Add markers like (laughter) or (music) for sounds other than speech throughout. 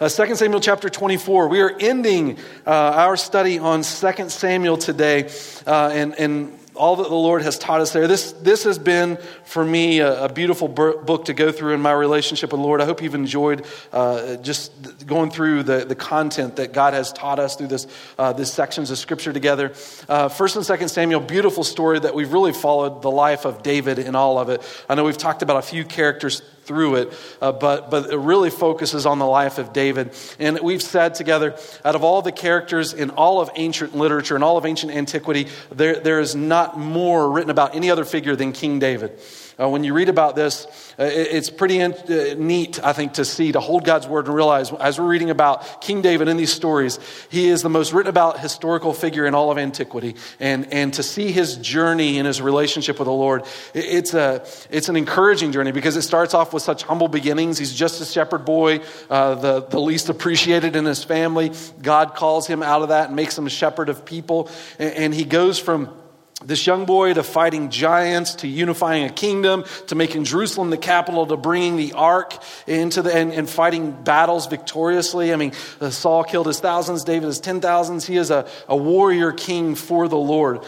Uh, 2 Samuel chapter 24. We are ending uh, our study on 2 Samuel today, uh, and, and all that the Lord has taught us there. This, this has been, for me, a, a beautiful book to go through in my relationship with the Lord. I hope you've enjoyed uh, just going through the, the content that God has taught us through this, uh, this sections of Scripture together. Uh, First and Second Samuel, beautiful story that we've really followed the life of David in all of it. I know we've talked about a few characters through it, uh, but, but it really focuses on the life of David. And we've said together, out of all the characters in all of ancient literature and all of ancient antiquity, there, there is not more written about any other figure than King David. Uh, when you read about this, uh, it, it's pretty in, uh, neat, I think, to see, to hold God's word and realize as we're reading about King David in these stories, he is the most written about historical figure in all of antiquity. And, and to see his journey in his relationship with the Lord, it, it's, a, it's an encouraging journey because it starts off with such humble beginnings. He's just a shepherd boy, uh, the, the least appreciated in his family. God calls him out of that and makes him a shepherd of people. and, and he goes from this young boy to fighting giants, to unifying a kingdom, to making Jerusalem the capital, to bringing the ark into the, and, and fighting battles victoriously. I mean, uh, Saul killed his thousands, David his ten thousands. He is a, a warrior king for the Lord.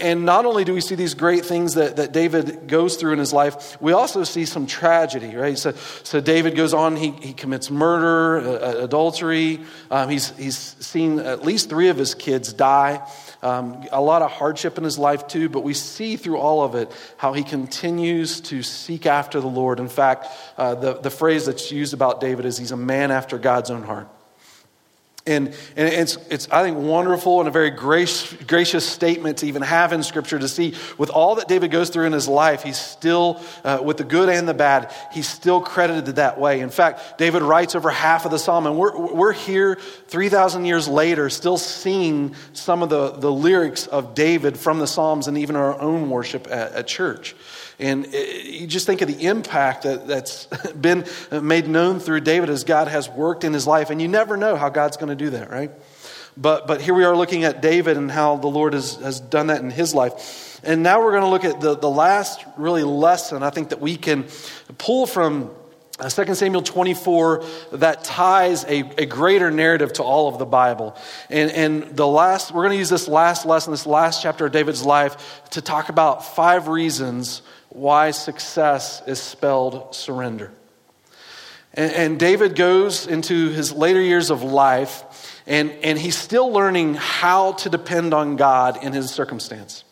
And not only do we see these great things that, that David goes through in his life, we also see some tragedy, right? So, so David goes on, he, he commits murder, uh, adultery. Um, he's, he's seen at least three of his kids die. Um, a lot of hardship in his life, too, but we see through all of it how he continues to seek after the Lord. In fact, uh, the, the phrase that's used about David is he's a man after God's own heart. And, and it's, it's, I think, wonderful and a very grace, gracious statement to even have in Scripture to see with all that David goes through in his life, he's still, uh, with the good and the bad, he's still credited that way. In fact, David writes over half of the psalm, and we're, we're here 3,000 years later still seeing some of the, the lyrics of David from the Psalms and even our own worship at, at church. And uh, you just think of the impact that, that's (laughs) been made known through David as God has worked in his life. And you never know how God's going to do that, right? But, but here we are looking at David and how the Lord has, has done that in his life. And now we're going to look at the, the last really lesson I think that we can pull from 2 uh, Samuel 24 that ties a, a greater narrative to all of the Bible. And, and the last, we're going to use this last lesson, this last chapter of David's life, to talk about five reasons why success is spelled surrender. And, and, David goes into his later years of life, and, and he's still learning how to depend on God in his circumstance.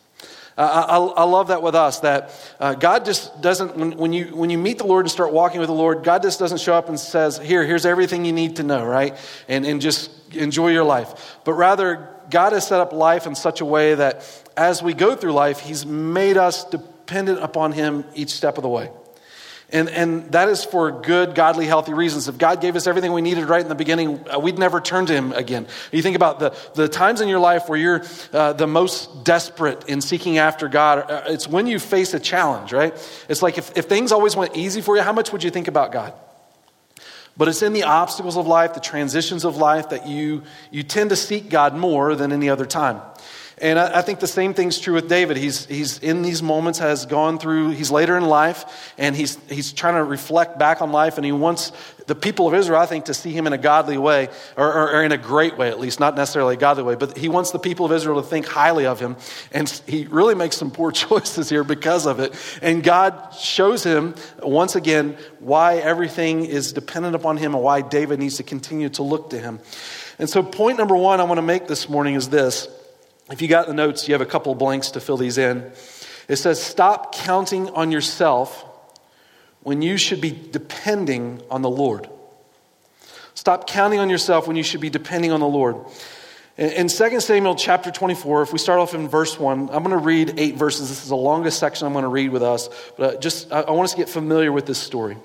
Uh, I, I, love that with us, that uh, God just doesn't, when, when, you, when you meet the Lord and start walking with the Lord, God just doesn't show up and says, Here, here's everything you need to know, right? And, and just enjoy your life. But rather, God has set up life in such a way that as we go through life, He's made us dependent upon Him each step of the way. And, and that is for good, godly, healthy reasons. If God gave us everything we needed right in the beginning, uh, we'd never turn to Him again. You think about the, the times in your life where you're uh, the most desperate in seeking after God. Uh, it's when you face a challenge, right? It's like if, if things always went easy for you, how much would you think about God? But it's in the obstacles of life, the transitions of life, that you, you tend to seek God more than any other time. And I, I, think the same thing's true with David. He's, he's in these moments, has gone through, he's later in life, and he's, he's trying to reflect back on life, and he wants the people of Israel, I think, to see him in a godly way, or, or, or in a great way at least, not necessarily a godly way, but he wants the people of Israel to think highly of him. And he really makes some poor (laughs) choices here because of it. And God shows him, once again, why everything is dependent upon him and why David needs to continue to look to him. And so, point number one I want to make this morning is this if you got the notes, you have a couple blanks to fill these in. It says, Stop counting on yourself when you should be depending on the Lord. Stop counting on yourself when you should be depending on the Lord. In 2 Samuel chapter 24, if we start off in verse 1, I'm going to read eight verses. This is the longest section I'm going to read with us, but uh, just I want us to get familiar with this story.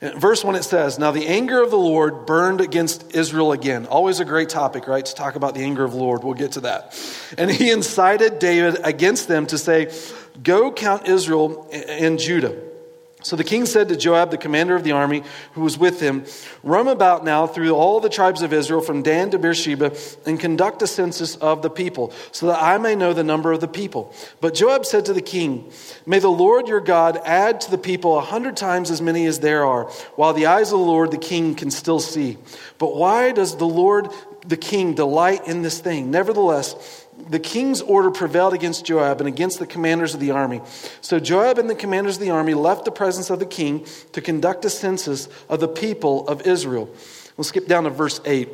Verse 1 it says, Now the anger of the Lord burned against Israel again. Always a great topic, right? To talk about the anger of the Lord. We'll get to that. And he incited David against them to say, Go count Israel and Judah. So the king said to Joab, the commander of the army who was with him, Roam about now through all the tribes of Israel, from Dan to Beersheba, and conduct a census of the people, so that I may know the number of the people. But Joab said to the king, May the Lord your God add to the people a hundred times as many as there are, while the eyes of the Lord the king can still see. But why does the Lord the king delight in this thing? Nevertheless, the king's order prevailed against Joab and against the commanders of the army. So Joab and the commanders of the army left the presence of the king to conduct a census of the people of Israel. We'll skip down to verse 8.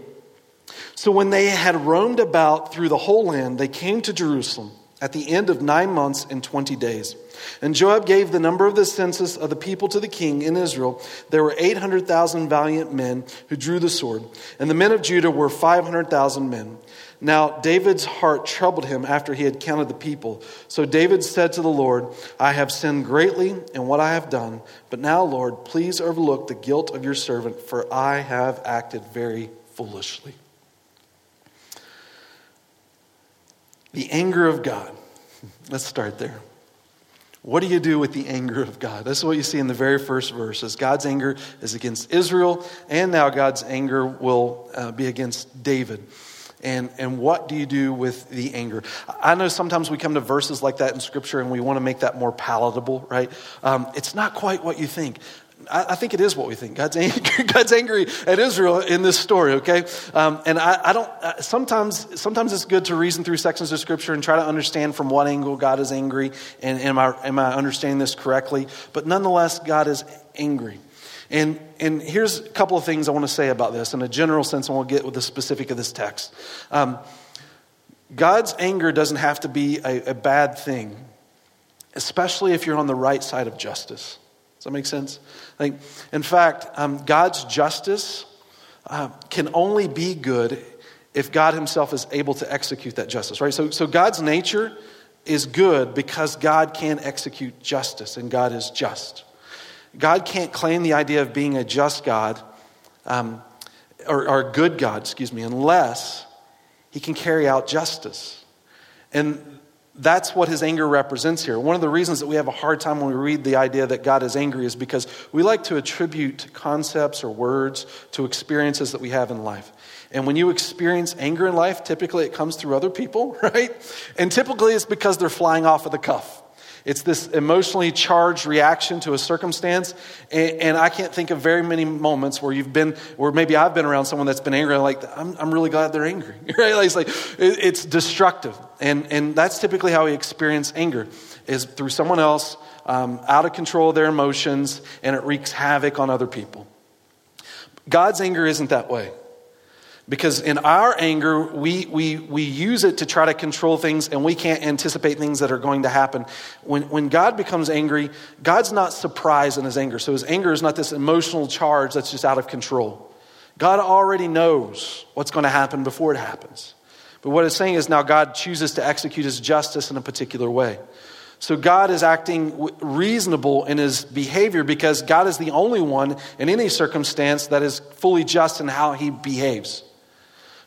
So when they had roamed about through the whole land, they came to Jerusalem at the end of nine months and twenty days. And Joab gave the number of the census of the people to the king in Israel. There were 800,000 valiant men who drew the sword, and the men of Judah were 500,000 men. Now, David's heart troubled him after he had counted the people. So David said to the Lord, I have sinned greatly in what I have done. But now, Lord, please overlook the guilt of your servant, for I have acted very foolishly. The anger of God. (laughs) Let's start there. What do you do with the anger of God? This is what you see in the very first verse. God's anger is against Israel, and now God's anger will uh, be against David and, and what do you do with the anger? I know sometimes we come to verses like that in Scripture and we want to make that more palatable, right? Um, it's not quite what you think. I, I, think it is what we think. God's (laughs) angry, God's angry at Israel in this story, okay? Um, and I, I don't, uh, sometimes, sometimes it's good to reason through sections of Scripture and try to understand from what angle God is angry. And am I, am I understanding this correctly? But nonetheless, God is angry. And, and here's a couple of things I want to say about this in a general sense, and we'll get with the specific of this text. Um, God's anger doesn't have to be a, a, bad thing, especially if you're on the right side of justice. Does that make sense? Like, in fact, um, God's justice uh, can only be good if God Himself is able to execute that justice, right? So, so God's nature is good because God can execute justice, and God is just. God can't claim the idea of being a just God, um, or, or a good God, excuse me, unless he can carry out justice. And that's what his anger represents here. One of the reasons that we have a hard time when we read the idea that God is angry is because we like to attribute concepts or words to experiences that we have in life. And when you experience anger in life, typically it comes through other people, (laughs) right? And typically it's because they're flying off of the cuff. It's this emotionally charged reaction to a circumstance. And, and, I can't think of very many moments where you've been, where maybe I've been around someone that's been angry. Like, I'm, I'm really glad they're angry. (laughs) Right? Like, it's like, it, it's destructive. And, and that's typically how we experience anger, is through someone else, um, out of control of their emotions, and it wreaks havoc on other people. God's anger isn't that way. Because in our anger, we, we, we use it to try to control things and we can't anticipate things that are going to happen. When, when God becomes angry, God's not surprised in his anger. So his anger is not this emotional charge that's just out of control. God already knows what's going to happen before it happens. But what it's saying is now God chooses to execute his justice in a particular way. So God is acting reasonable in his behavior because God is the only one in any circumstance that is fully just in how he behaves.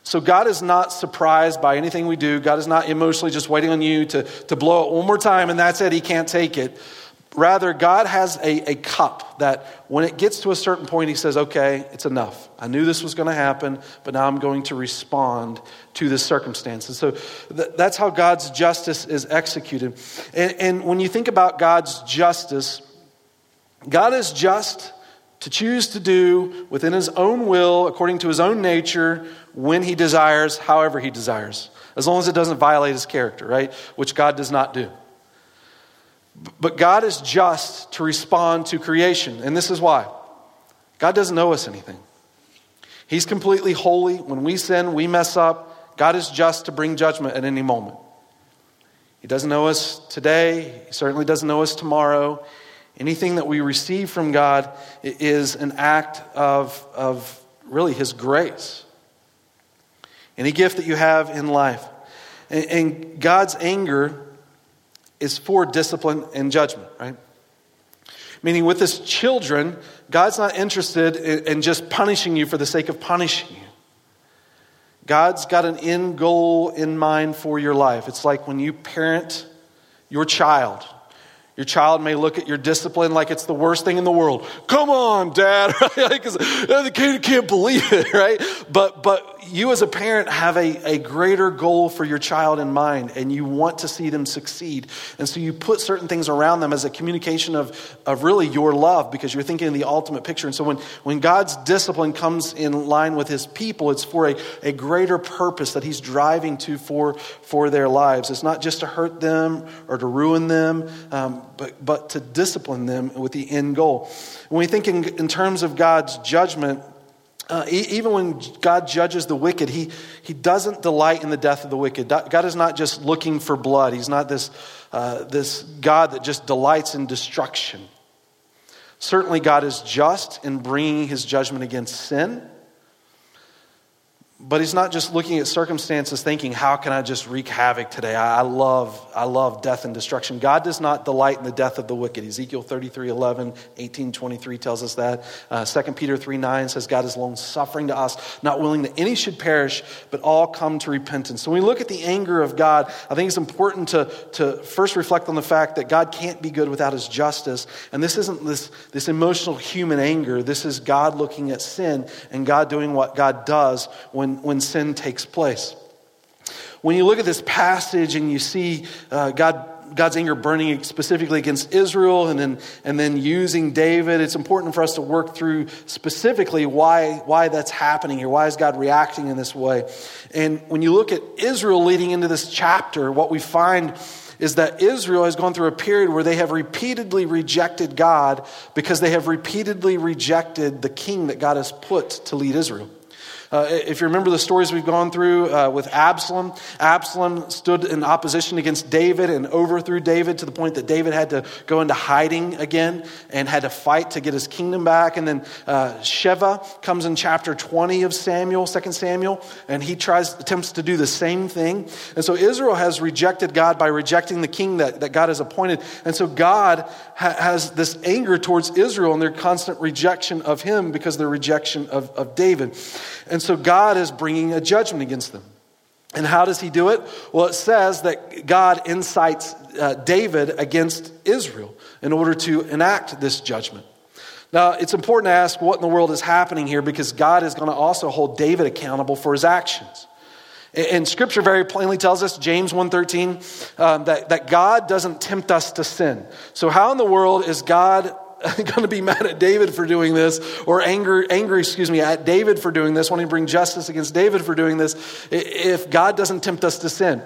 So God is not surprised by anything we do. God is not emotionally just waiting on you to, to blow it one more time and that's it, he can't take it. Rather, God has a, a cup that when it gets to a certain point, he says, okay, it's enough. I knew this was going to happen, but now I'm going to respond to this circumstance. And so th- that's how God's justice is executed. And, and when you think about God's justice, God is just to choose to do within his own will, according to his own nature, when he desires, however he desires, as long as it doesn't violate his character, right? Which God does not do. But God is just to respond to creation, and this is why. God doesn't owe us anything. He's completely holy. When we sin, we mess up. God is just to bring judgment at any moment. He doesn't know us today. He certainly doesn't know us tomorrow. Anything that we receive from God is an act of, of really His grace any gift that you have in life. And, and God's anger is for discipline and judgment, right? Meaning, with his children, God's not interested in, in just punishing you for the sake of punishing you. God's got an end goal in mind for your life. It's like when you parent your child, Your child may look at your discipline like it's the worst thing in the world. Come on, dad. Because the kid can't believe it, (laughs) right? But, but you as a parent have a, a greater goal for your child in mind and you want to see them succeed. And so you put certain things around them as a communication of, of really your love because you're thinking of the ultimate picture. And so when, when God's discipline comes in line with his people, it's for a, a greater purpose that he's driving to for, for their lives. It's not just to hurt them or to ruin them, um, but, but to discipline them with the end goal. When we think in, in terms of God's judgment, uh, even when God judges the wicked, he, he doesn't delight in the death of the wicked. God is not just looking for blood. He's not this, uh, this God that just delights in destruction. Certainly, God is just in bringing his judgment against sin. But he's not just looking at circumstances thinking, how can I just wreak havoc today? I, love, I love death and destruction. God does not delight in the death of the wicked. Ezekiel 33, 11, 18, 23 tells us that. Uh, 2 Peter 3, 9 says God is long suffering to us, not willing that any should perish, but all come to repentance. So when we look at the anger of God, I think it's important to, to first reflect on the fact that God can't be good without his justice. And this isn't this, this emotional human anger. This is God looking at sin and God doing what God does when when, when sin takes place. When you look at this passage and you see uh, God God's anger burning specifically against Israel and then, and then using David. It's important for us to work through specifically why, why that's happening here. Why is God reacting in this way? And when you look at Israel leading into this chapter, what we find is that Israel has gone through a period where they have repeatedly rejected God because they have repeatedly rejected the king that God has put to lead Israel. Uh, if you remember the stories we've gone through uh, with Absalom, Absalom stood in opposition against David and overthrew David to the point that David had to go into hiding again and had to fight to get his kingdom back. And then uh, Sheva comes in chapter 20 of Samuel, 2 Samuel, and he tries, attempts to do the same thing. And so Israel has rejected God by rejecting the king that, that God has appointed. And so God ha- has this anger towards Israel and their constant rejection of him because their rejection of, of David. And so God is bringing a judgment against them. And how does he do it? Well, it says that God incites uh, David against Israel in order to enact this judgment. Now, it's important to ask what in the world is happening here because God is going to also hold David accountable for his actions. And Scripture very plainly tells us, James 1.13, um, that, that God doesn't tempt us to sin. So how in the world is God (laughs) going to be mad at David for doing this, or angry, angry, excuse me, at David for doing this, wanting to bring justice against David for doing this, if God doesn't tempt us to sin?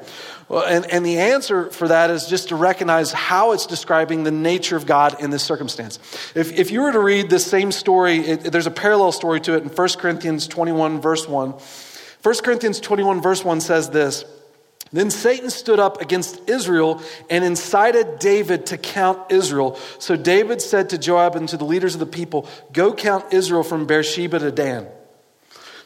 Well, and, and the answer for that is just to recognize how it's describing the nature of God in this circumstance. If, if you were to read this same story, it, there's a parallel story to it in 1 Corinthians 21, verse 1. 1 Corinthians 21, verse 1 says this. Then Satan stood up against Israel and incited David to count Israel. So David said to Joab and to the leaders of the people, Go count Israel from Beersheba to Dan.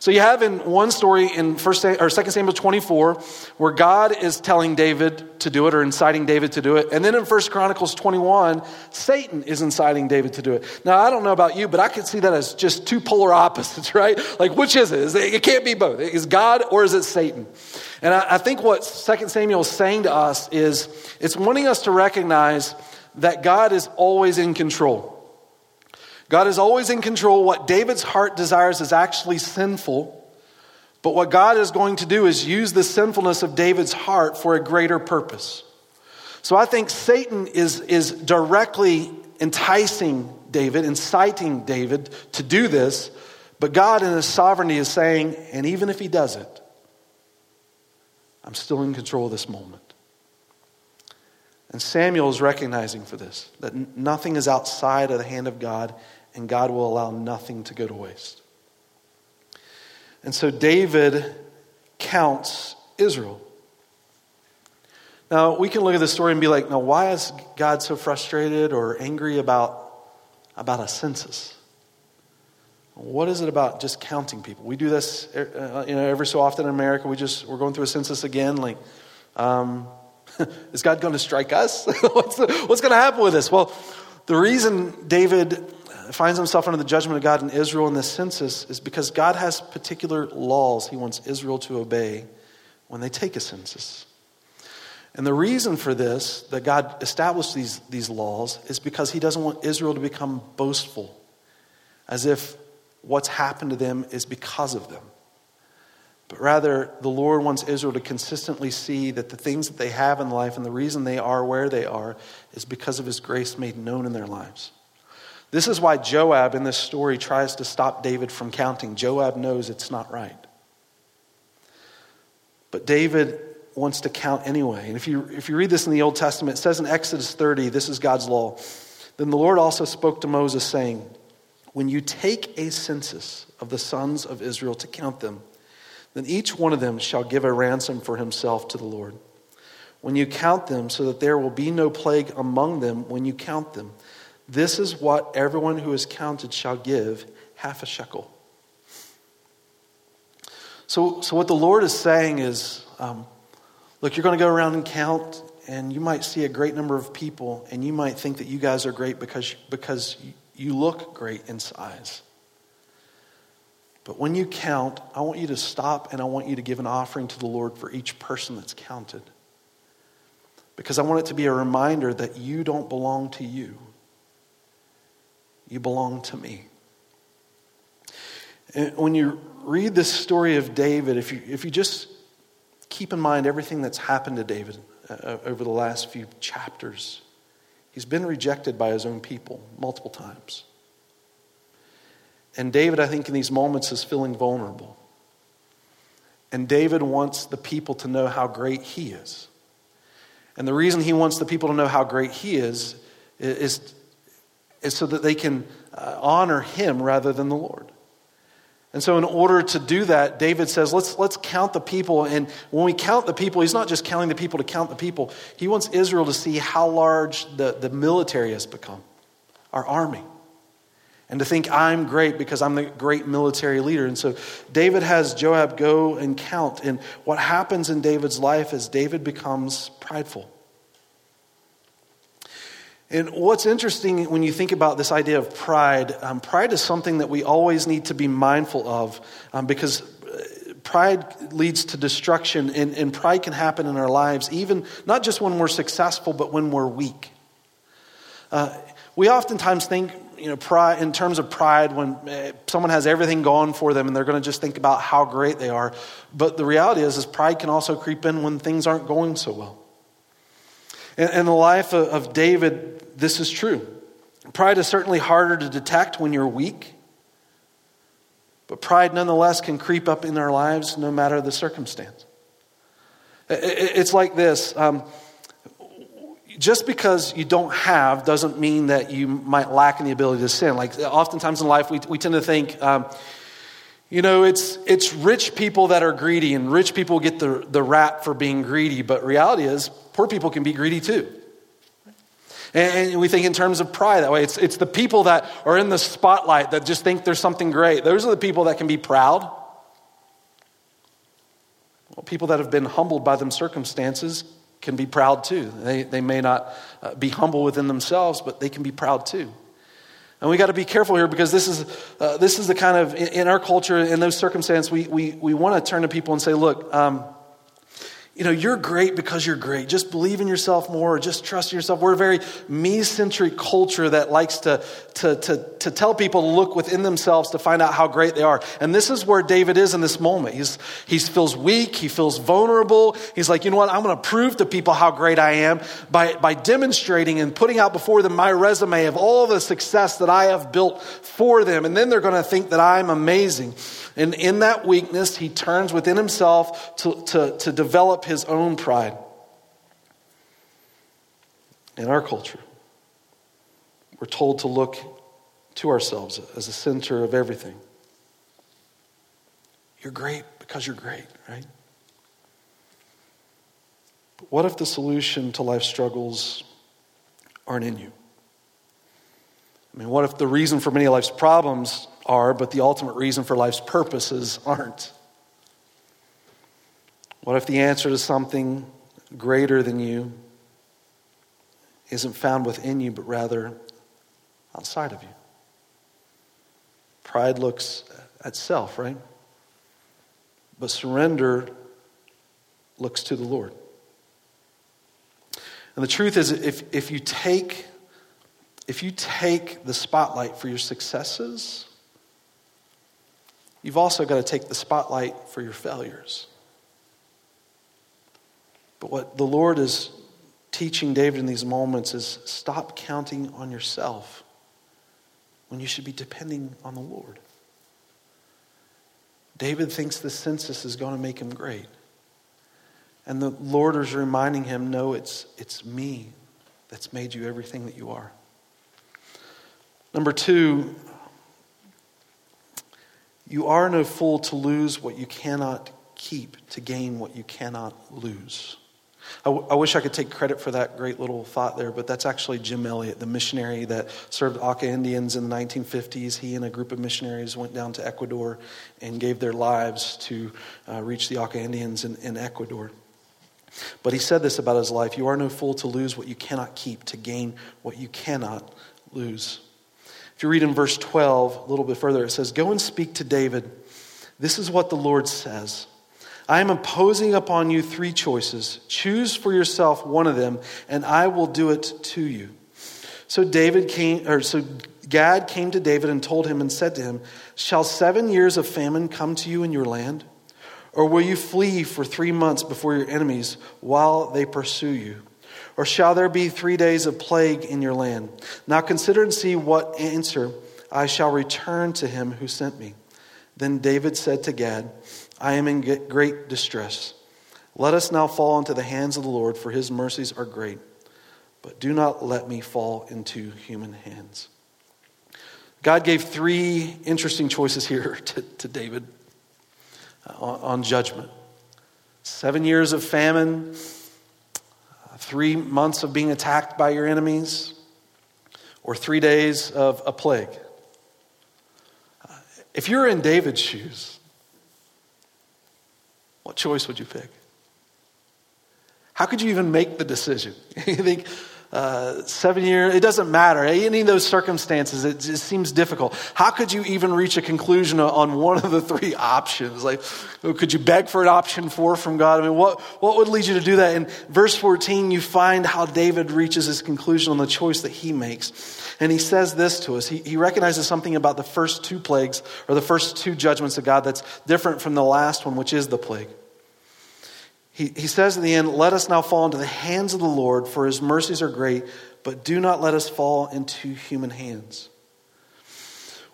So you have in one story in first or second Samuel 24 where God is telling David to do it or inciting David to do it. And then in First Chronicles 21, Satan is inciting David to do it. Now I don't know about you, but I could see that as just two polar opposites, (laughs) right? Like which is it? It can't be both. Is God or is it Satan? And I, think what Second Samuel is saying to us is it's wanting us to recognize that God is always in control. God is always in control. What David's heart desires is actually sinful. But what God is going to do is use the sinfulness of David's heart for a greater purpose. So I think Satan is, is directly enticing David, inciting David to do this. But God, in His sovereignty, is saying, and even if He does it, I'm still in control of this moment. And Samuel is recognizing for this that nothing is outside of the hand of God, and God will allow nothing to go to waste. And so David counts Israel. Now, we can look at this story and be like, now, why is God so frustrated or angry about, about a census? What is it about just counting people? We do this, uh, you know, every so often in America. We just we're going through a census again. Like, um, (laughs) is God going to strike us? (laughs) what's, what's going to happen with this? Well, the reason David finds himself under the judgment of God in Israel in this census is because God has particular laws he wants Israel to obey when they take a census. And the reason for this, that God established these, these laws, is because He doesn't want Israel to become boastful, as if what's happened to them is because of them. But rather, the Lord wants Israel to consistently see that the things that they have in life and the reason they are where they are is because of His grace made known in their lives. This is why Joab in this story tries to stop David from counting. Joab knows it's not right. But David wants to count anyway. And if you, if you read this in the Old Testament, it says in Exodus 30, this is God's law. Then the Lord also spoke to Moses, saying, When you take a census of the sons of Israel to count them, then each one of them shall give a ransom for himself to the Lord. When you count them, so that there will be no plague among them when you count them, this is what everyone who is counted shall give half a shekel. So, so what the Lord is saying is um, look, you're going to go around and count, and you might see a great number of people, and you might think that you guys are great because, because you look great in size. But when you count, I want you to stop and I want you to give an offering to the Lord for each person that's counted. Because I want it to be a reminder that you don't belong to you, you belong to me. And when you read this story of David, if you, if you just keep in mind everything that's happened to David uh, over the last few chapters, he's been rejected by his own people multiple times. And David, I think, in these moments is feeling vulnerable. And David wants the people to know how great he is. And the reason he wants the people to know how great he is is, is so that they can uh, honor him rather than the Lord. And so, in order to do that, David says, let's, let's count the people. And when we count the people, he's not just counting the people to count the people. He wants Israel to see how large the, the military has become, our army and to think I'm great because I'm the great military leader. And so David has Joab go and count. And what happens in David's life is David becomes prideful. And what's interesting when you think about this idea of pride, um, pride is something that we always need to be mindful of um, because uh, pride leads to destruction, and, and pride can happen in our lives, even not just when we're successful, but when we're weak. Uh, we oftentimes think you know, pride, in terms of pride, when eh, someone has everything going for them and they're going to just think about how great they are. But the reality is, is pride can also creep in when things aren't going so well. In, in the life of, of David, this is true. Pride is certainly harder to detect when you're weak, but pride nonetheless can creep up in our lives no matter the circumstance. It's like this. Um, just because you don't have doesn't mean that you might lack in the ability to sin. Like oftentimes in life, we, we tend to think, um, you know, it's, it's rich people that are greedy, and rich people get the, the rap for being greedy, but reality is, poor people can be greedy too. And we think in terms of pride that way. It's, it's the people that are in the spotlight that just think there's something great. Those are the people that can be proud. Well, people that have been humbled by them circumstances can be proud too. They, they may not uh, be humble within themselves, but they can be proud too. And we got to be careful here because this is, uh, this is the kind of, in, in, our culture, in those circumstances, we, we, we want to turn to people and say, look, um, you know, you're great because you're great. Just believe in yourself more, or just trust yourself. We're a very me centric culture that likes to, to, to, to tell people to look within themselves to find out how great they are. And this is where David is in this moment. He's, he feels weak, he feels vulnerable. He's like, you know what? I'm going to prove to people how great I am by, by demonstrating and putting out before them my resume of all the success that I have built for them. And then they're going to think that I'm amazing. And in that weakness, he turns within himself to, to, to develop his own pride. In our culture, we're told to look to ourselves as the center of everything. You're great because you're great, right? But what if the solution to life's struggles aren't in you? I mean, what if the reason for many of life's problems are, but the ultimate reason for life's purposes aren't? What if the answer to something greater than you isn't found within you, but rather outside of you? Pride looks at self, right? But surrender looks to the Lord. And the truth is, if, if, you take, if you take the spotlight for your successes, you've also got to take the spotlight for your failures. But what the Lord is teaching David in these moments is stop counting on yourself when you should be depending on the Lord. David thinks the census is going to make him great. And the Lord is reminding him, no, it's, it's me that's made you everything that you are. Number two, you are no fool to lose what you cannot keep, to gain what you cannot lose. I, w- I wish I could take credit for that great little thought there, but that's actually Jim Elliot, the missionary that served Auca Indians in the 1950s. He and a group of missionaries went down to Ecuador and gave their lives to uh, reach the Auca Indians in, in Ecuador. But he said this about his life You are no fool to lose what you cannot keep, to gain what you cannot lose. If you read in verse 12, a little bit further, it says, Go and speak to David. This is what the Lord says. I am imposing upon you three choices. Choose for yourself one of them, and I will do it to you. So David came, or so Gad came to David and told him and said to him, Shall seven years of famine come to you in your land? Or will you flee for three months before your enemies while they pursue you? Or shall there be three days of plague in your land? Now consider and see what answer I shall return to him who sent me. Then David said to Gad, I am in great distress. Let us now fall into the hands of the Lord, for his mercies are great. But do not let me fall into human hands. God gave three interesting choices here (laughs) to, to David uh, on, on judgment seven years of famine, three months of being attacked by your enemies, or three days of a plague. Uh, if you're in David's shoes, what choice would you pick? How could you even make the decision? (laughs) you think uh, seven years, it doesn't matter. Any of those circumstances, it just seems difficult. How could you even reach a conclusion on one of the three options? Like, could you beg for an option four from God? I mean, what, what would lead you to do that? In verse 14, you find how David reaches his conclusion on the choice that he makes. And he says this to us. He, he recognizes something about the first two plagues, or the first two judgments of God, that's different from the last one, which is the plague. He, he says in the end, Let us now fall into the hands of the Lord, for his mercies are great, but do not let us fall into human hands.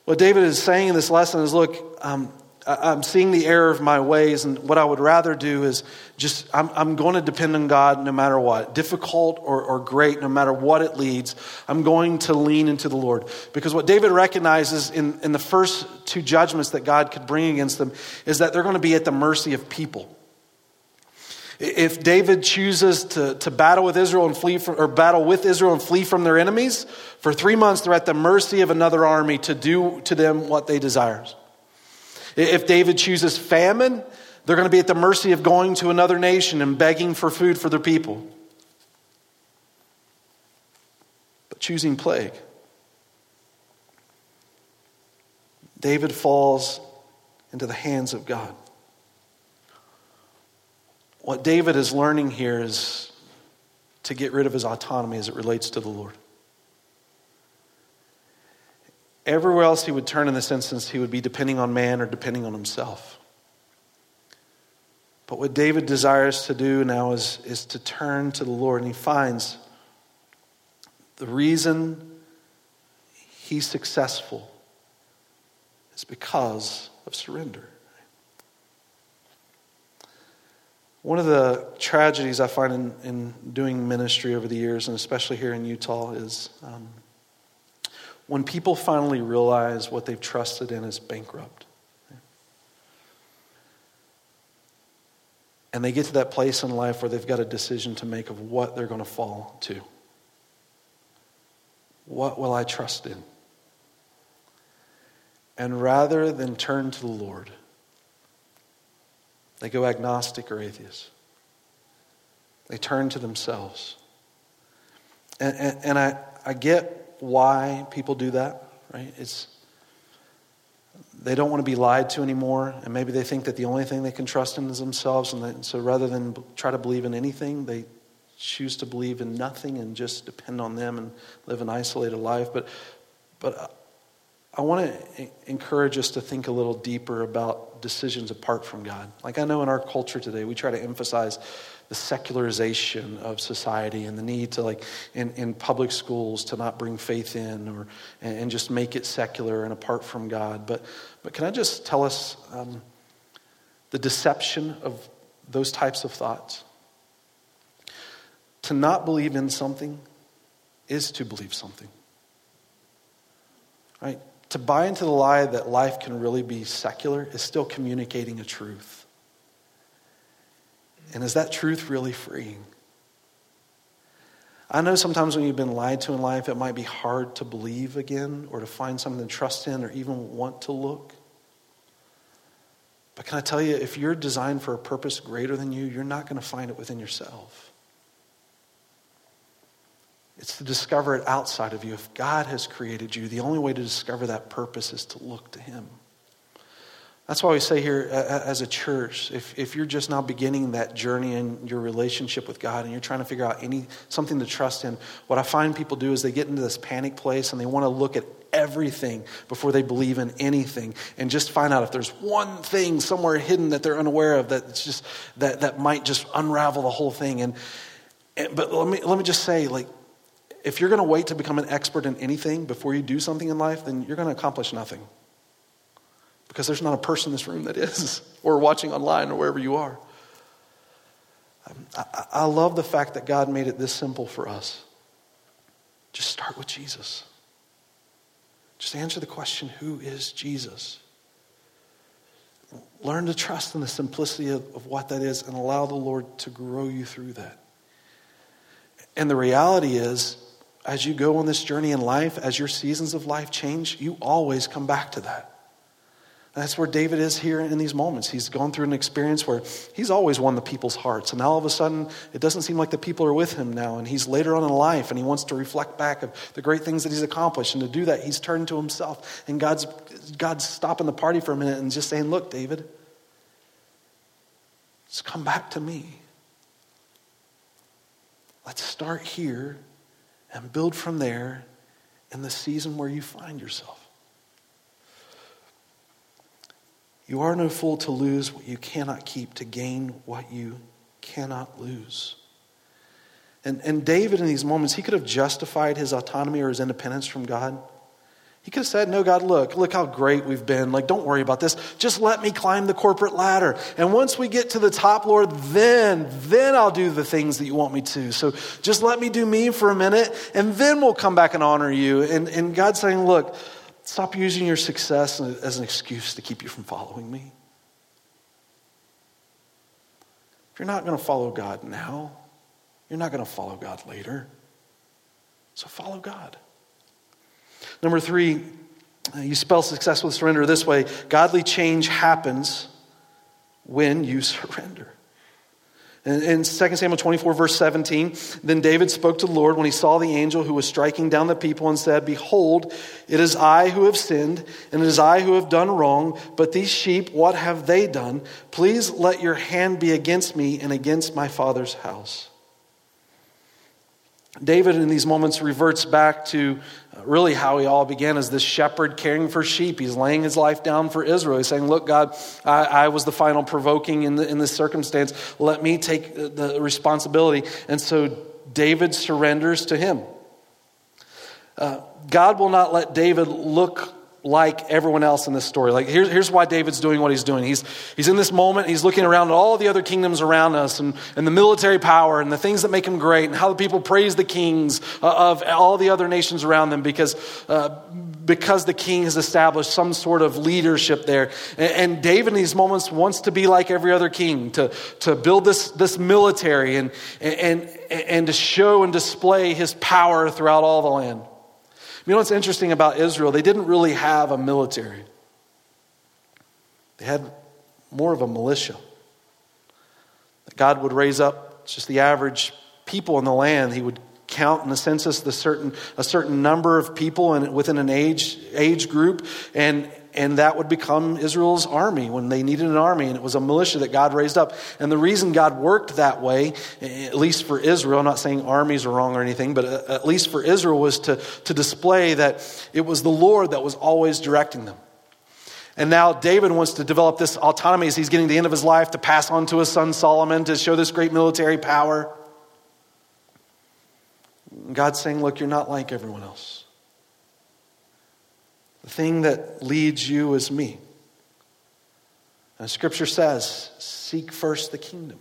What David is saying in this lesson is look, um, I'm seeing the error of my ways, and what I would rather do is just, I'm, I'm going to depend on God no matter what, difficult or, or great, no matter what it leads. I'm going to lean into the Lord. Because what David recognizes in, in the first two judgments that God could bring against them is that they're going to be at the mercy of people. If David chooses to, to battle with Israel and flee from, or battle with Israel and flee from their enemies, for three months they're at the mercy of another army to do to them what they desire. If David chooses famine, they're going to be at the mercy of going to another nation and begging for food for their people. But choosing plague, David falls into the hands of God. What David is learning here is to get rid of his autonomy as it relates to the Lord. Everywhere else he would turn in this instance, he would be depending on man or depending on himself. But what David desires to do now is, is to turn to the Lord, and he finds the reason he's successful is because of surrender. One of the tragedies I find in, in doing ministry over the years, and especially here in Utah, is um, when people finally realize what they've trusted in is bankrupt. And they get to that place in life where they've got a decision to make of what they're going to fall to. What will I trust in? And rather than turn to the Lord, they go agnostic or atheist. They turn to themselves. And, and, and, I, I get why people do that, right? It's they don't want to be lied to anymore, and maybe they think that the only thing they can trust in is themselves, and, they, so rather than try to believe in anything, they choose to believe in nothing and just depend on them and live an isolated life. But, but I want to encourage us to think a little deeper about decisions apart from God. Like I know in our culture today, we try to emphasize the secularization of society and the need to like in, in public schools to not bring faith in or and, just make it secular and apart from God. But but can I just tell us um, the deception of those types of thoughts? To not believe in something is to believe something. Right? To buy into the lie that life can really be secular is still communicating a truth. And is that truth really freeing? I know sometimes when you've been lied to in life, it might be hard to believe again or to find something to trust in or even want to look. But can I tell you, if you're designed for a purpose greater than you, you're not going to find it within yourself. It's to discover it outside of you. If God has created you, the only way to discover that purpose is to look to Him. That's why we say here as a church, if, if you're just now beginning that journey in your relationship with God and you're trying to figure out any something to trust in, what I find people do is they get into this panic place and they want to look at everything before they believe in anything and just find out if there's one thing somewhere hidden that they're unaware of that it's just that, that might just unravel the whole thing. And, and but let me let me just say, like if you're going to wait to become an expert in anything before you do something in life, then you're going to accomplish nothing. Because there's not a person in this room that is, (laughs) or watching online, or wherever you are. Um, I, I love the fact that God made it this simple for us. Just start with Jesus. Just answer the question who is Jesus? Learn to trust in the simplicity of, of what that is and allow the Lord to grow you through that. And the reality is, as you go on this journey in life, as your seasons of life change, you always come back to that. that's where David is here in these moments. He's gone through an experience where he's always won the people's hearts. And now all of a sudden, it doesn't seem like the people are with him now. And he's later on in life and he wants to reflect back of the great things that he's accomplished. And to do that, he's turned to himself. And God's, God's stopping the party for a minute and just saying, Look, David, just come back to me. Let's start here and build from there in the season where you find yourself. You are no fool to lose what you cannot keep, to gain what you cannot lose. And, and David, in these moments, he could have justified his autonomy or his independence from God. He could have said, No, God, look, look how great we've been. Like, don't worry about this. Just let me climb the corporate ladder. And once we get to the top, Lord, then, then I'll do the things that you want me to. So just let me do me for a minute, and then we'll come back and honor you. And, and God's saying, Look, stop using your success as an excuse to keep you from following me. If you're not going to follow God now, you're not going to follow God later. So follow God. Number three, uh, you spell success with surrender this way godly change happens when you surrender. In, in 2 Samuel 24, verse 17, then David spoke to the Lord when he saw the angel who was striking down the people and said, Behold, it is I who have sinned, and it is I who have done wrong. But these sheep, what have they done? Please let your hand be against me and against my father's house. David, in these moments, reverts back to uh, really how he all began as this shepherd caring for sheep. He's laying his life down for Israel. He's saying, Look, God, I, I was the final provoking in, the, in this circumstance. Let me take the responsibility. And so David surrenders to him. Uh, God will not let David look like everyone else in this story. Like, here's, here's why David's doing what he's doing. He's, he's in this moment, he's looking around at all the other kingdoms around us and, and the military power and the things that make him great and how the people praise the kings uh, of all the other nations around them because, uh, because the king has established some sort of leadership there. And, and, David, in these moments, wants to be like every other king, to, to build this, this military and, and, and to show and display his power throughout all the land. You know what's interesting about Israel? They didn't really have a military, they had more of a militia. God would raise up just the average people in the land. He would count in the census the certain, a certain number of people in, within an age, age group, and, and that would become Israel's army when they needed an army, and it was a militia that God raised up. And the reason God worked that way, at least for Israel, I'm not saying armies are wrong or anything, but uh, at least for Israel, was to, to display that it was the Lord that was always directing them. And now David wants to develop this autonomy as he's getting the end of his life to pass on to his son Solomon to show this great military power. God's saying, Look, you're not like everyone else. The thing that leads you is me. And scripture says, Seek first the kingdom.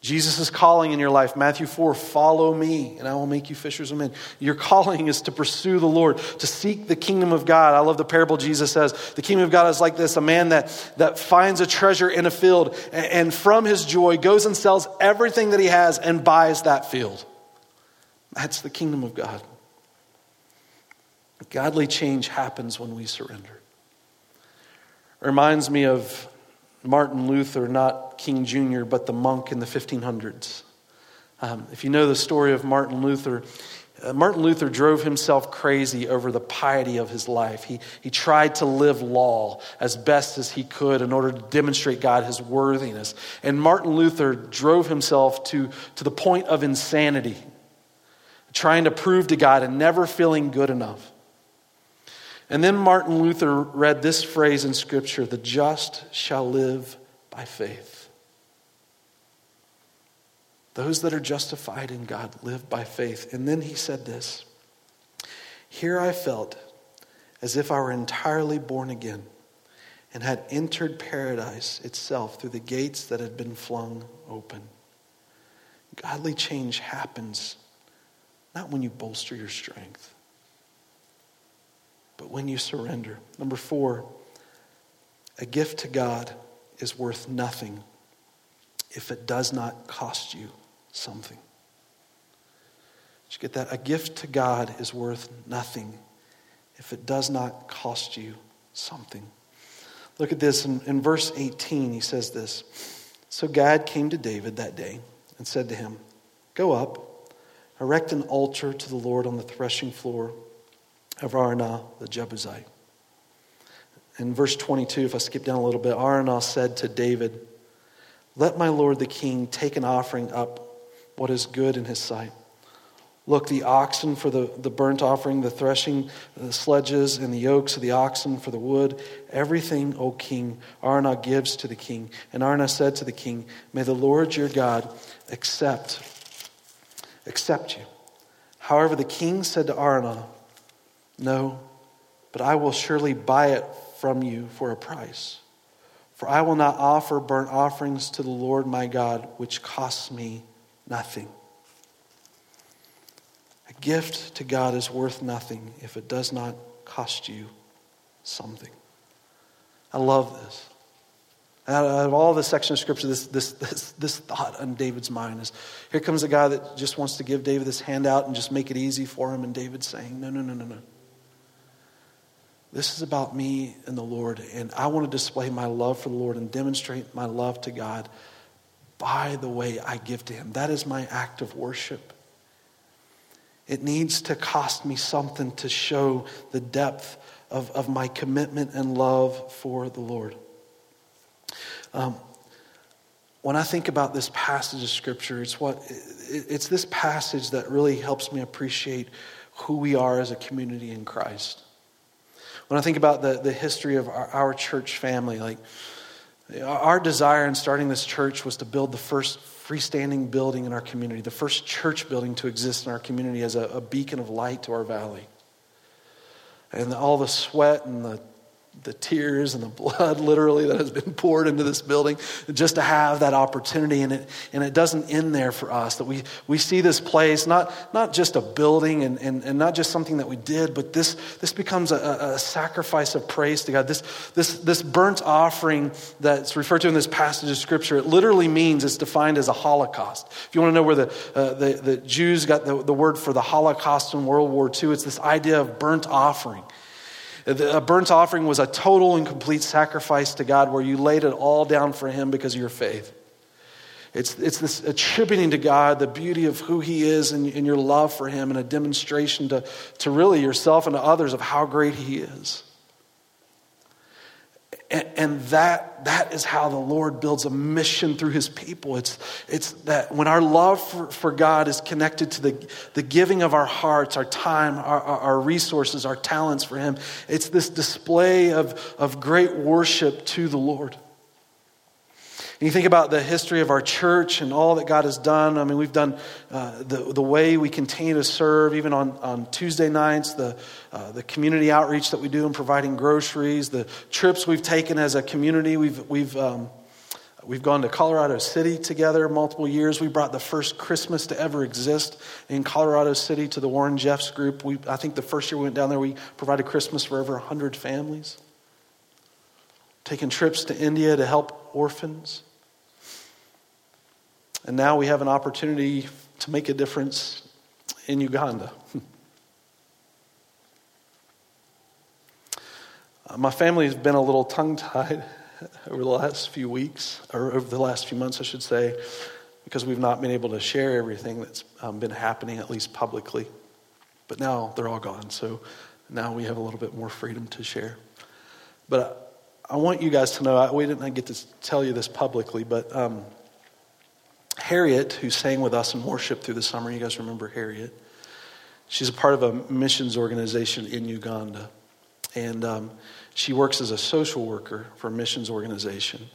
Jesus is calling in your life. Matthew 4, follow me and I will make you fishers of men. Your calling is to pursue the Lord, to seek the kingdom of God. I love the parable Jesus says. The kingdom of God is like this a man that, that finds a treasure in a field and, and from his joy goes and sells everything that he has and buys that field. That's the kingdom of God. Godly change happens when we surrender. It reminds me of Martin Luther, not King Jr., but the monk in the 1500s. Um, if you know the story of Martin Luther, uh, Martin Luther drove himself crazy over the piety of his life. He, he tried to live law as best as he could in order to demonstrate God his worthiness. And Martin Luther drove himself to, to the point of insanity, trying to prove to God and never feeling good enough. And then Martin Luther read this phrase in Scripture the just shall live by faith. Those that are justified in God live by faith. And then he said this Here I felt as if I were entirely born again and had entered paradise itself through the gates that had been flung open. Godly change happens not when you bolster your strength but when you surrender. Number four, a gift to God is worth nothing if it does not cost you something. Did you get that? A gift to God is worth nothing if it does not cost you something. Look at this in, in verse 18, he says this. So God came to David that day and said to him, Go up, erect an altar to the Lord on the threshing floor of Araunah the Jebusite. In verse 22, if I skip down a little bit, Araunah said to David, Let my lord the king take an offering up what is good in his sight. Look, the oxen for the, the burnt offering, the threshing, the sledges, and the yokes of the oxen for the wood, everything, O king, Araunah gives to the king. And Araunah said to the king, May the Lord your God accept, accept you. However, the king said to Araunah, no, but I will surely buy it from you for a price. For I will not offer burnt offerings to the Lord my God, which costs me nothing. A gift to God is worth nothing if it does not cost you something. I love this. Out of all the section of scripture, this, this, this, this thought on David's mind is here comes a guy that just wants to give David this handout and just make it easy for him. And David's saying, No, no, no, no, no. This is about me and the Lord, and I want to display my love for the Lord and demonstrate my love to God by the way I give to Him. That is my act of worship. It needs to cost me something to show the depth of, of my commitment and love for the Lord. Um, when I think about this passage of Scripture, it's, what, it's this passage that really helps me appreciate who we are as a community in Christ. When I think about the, the history of our, our church family, like our desire in starting this church was to build the first freestanding building in our community, the first church building to exist in our community as a, a beacon of light to our valley. And all the sweat and the the tears and the blood (laughs) literally that has been poured into this building just to have that opportunity. And it and it doesn't end there for us that we we see this place not not just a building and, and, and not just something that we did but this this becomes a, a sacrifice of praise to god. This this this burnt offering that's referred to in this passage of scripture it literally means it's defined as a holocaust. If you want to know where the uh, the, the jews got the, the word for the holocaust in world war ii it's this idea of burnt offering a burnt offering was a total and complete sacrifice to God where you laid it all down for Him because of your faith. It's, it's this attributing to God the beauty of who He is and, and your love for Him and a demonstration to, to really yourself and to others of how great He is. And, and, that, that is how the Lord builds a mission through his people. It's, it's that when our love for, for God is connected to the, the giving of our hearts, our time, our, our resources, our talents for him, it's this display of, of great worship to the Lord. And you think about the history of our church and all that God has done. I mean, we've done uh, the, the way we continue to serve, even on, on Tuesday nights, the, uh, the community outreach that we do in providing groceries, the trips we've taken as a community. We've, we've, um, we've gone to Colorado City together multiple years. We brought the first Christmas to ever exist in Colorado City to the Warren Jeffs group. We, I think the first year we went down there, we provided Christmas for over 100 families. Taking trips to India to help orphans. And now we have an opportunity to make a difference in Uganda. (laughs) My family has been a little tongue tied (laughs) over the last few weeks, or over the last few months, I should say, because we've not been able to share everything that's um, been happening, at least publicly. But now they're all gone, so now we have a little bit more freedom to share. But I want you guys to know, I, we didn't get to tell you this publicly, but um, Harriet, who sang with us in worship through the summer, you guys remember Harriet? She's a part of a missions organization in Uganda. And um, she works as a social worker for a missions organization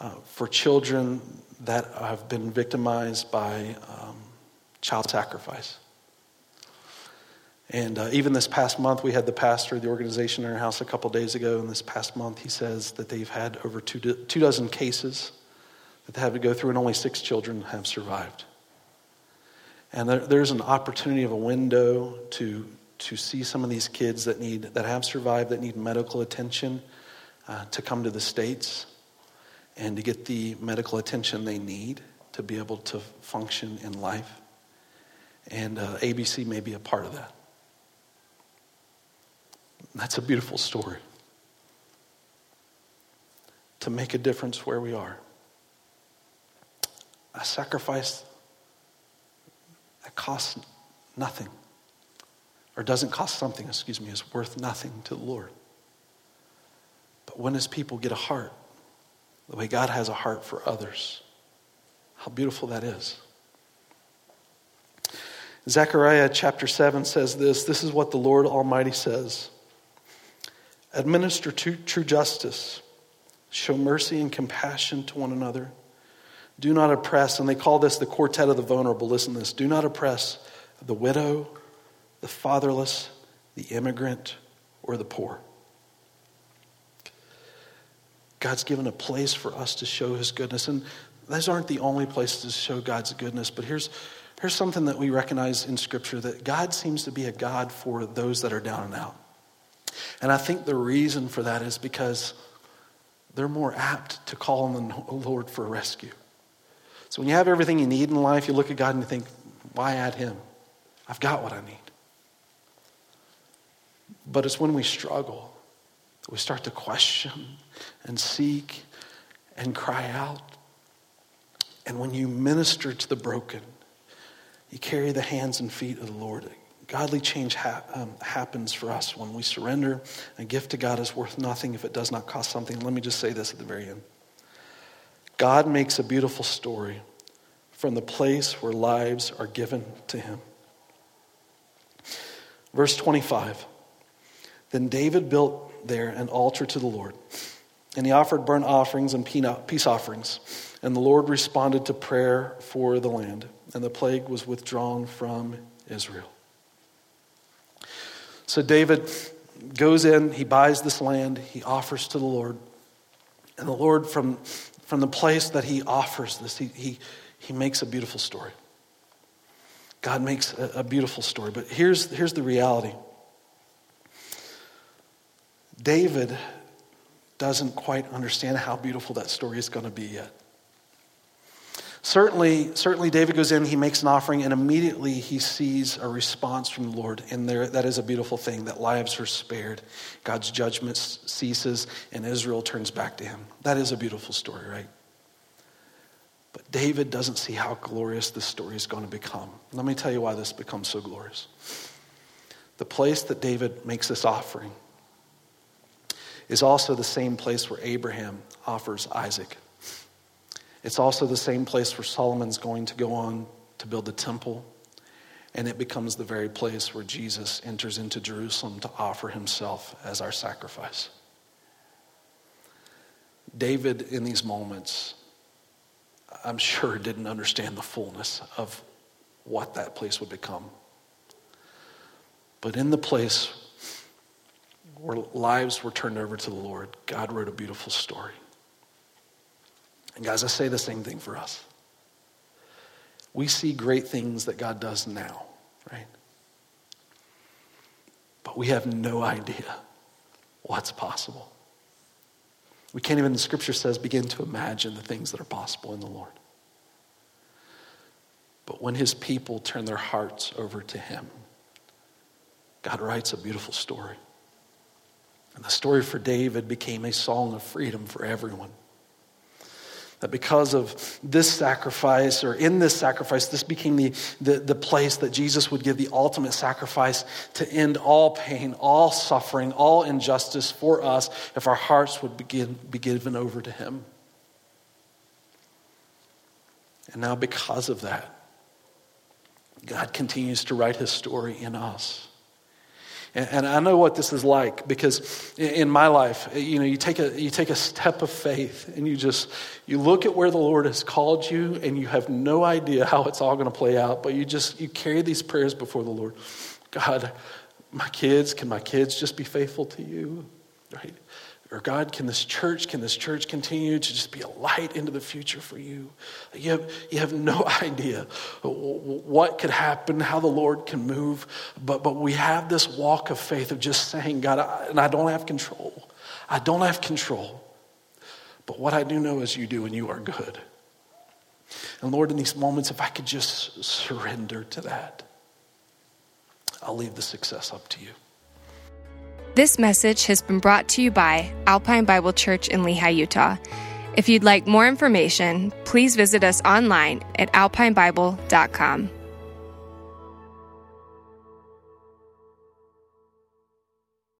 uh, for children that have been victimized by um, child sacrifice. And uh, even this past month, we had the pastor of the organization in our house a couple days ago. And this past month, he says that they've had over two, do- two dozen cases that they had to go through, and only six children have survived. And there, there's an opportunity of a window to, to see some of these kids that, need, that have survived, that need medical attention, uh, to come to the States and to get the medical attention they need to be able to function in life. And uh, ABC may be a part of that. That's a beautiful story. To make a difference where we are a sacrifice that costs nothing, or doesn't cost something, excuse me, is worth nothing to the Lord. But when his people get a heart, the way God has a heart for others, how beautiful that is. Zechariah chapter 7 says this this is what the Lord Almighty says Administer true justice, show mercy and compassion to one another do not oppress, and they call this the quartet of the vulnerable. Listen to this. Do not oppress the widow, the fatherless, the immigrant, or the poor. God's given a place for us to show his goodness. And those aren't the only places to show God's goodness, but here's, here's something that we recognize in Scripture that God seems to be a God for those that are down and out. And I think the reason for that is because they're more apt to call on the Lord for rescue. So when you have everything you need in life, you look at God and you think, why add Him? I've got what I need. But it's when we struggle that we start to question and seek and cry out. And when you minister to the broken, you carry the hands and feet of the Lord. Godly change ha- um, happens for us when we surrender. A gift to God is worth nothing if it does not cost something. Let me just say this at the very end. God makes a beautiful story from the place where lives are given to him. Verse 25 Then David built there an altar to the Lord, and he offered burnt offerings and peace offerings. And the Lord responded to prayer for the land, and the plague was withdrawn from Israel. So David goes in, he buys this land, he offers to the Lord. And the Lord, from from the place that he offers this, he, he, he makes a beautiful story. God makes a, a beautiful story. But here's, here's the reality David doesn't quite understand how beautiful that story is going to be yet. Certainly, certainly David goes in, he makes an offering, and immediately he sees a response from the Lord. And there, that is a beautiful thing that lives are spared, God's judgment ceases, and Israel turns back to him. That is a beautiful story, right? But David doesn't see how glorious this story is going to become. Let me tell you why this becomes so glorious. The place that David makes this offering is also the same place where Abraham offers Isaac. It's also the same place where Solomon's going to go on to build the temple. And it becomes the very place where Jesus enters into Jerusalem to offer himself as our sacrifice. David, in these moments, I'm sure didn't understand the fullness of what that place would become. But in the place where lives were turned over to the Lord, God wrote a beautiful story. And guys, I say the same thing for us. We see great things that God does now, right? But we have no idea what's possible. We can't even, the scripture says, begin to imagine the things that are possible in the Lord. But when his people turn their hearts over to him, God writes a beautiful story. And the story for David became a song of freedom for everyone. That because of this sacrifice, or in this sacrifice, this became the, the, the, place that Jesus would give the ultimate sacrifice to end all pain, all suffering, all injustice for us if our hearts would begin, be given over to Him. And now, because of that, God continues to write His story in us. And, I know what this is like because in my life, you know, you take a you take a step of faith and you just you look at where the Lord has called you and you have no idea how it's all going to play out, but you just you carry these prayers before the Lord. God, my kids, can my kids just be faithful to you? Right? Or God, can this church, can this church continue to just be a light into the future for you? You have, you have no (laughs) idea what could happen, how the Lord can move, but, but we have this walk of faith of just saying, God, I, and I don't have control. I don't have control. But what I do know is you do, and you are good. And Lord, in these moments, if I could just surrender to that, I'll leave the success up to you. This message has been brought to you by Alpine Bible Church in Lehi, Utah. If you'd like more information, please visit us online at alpinebible.com.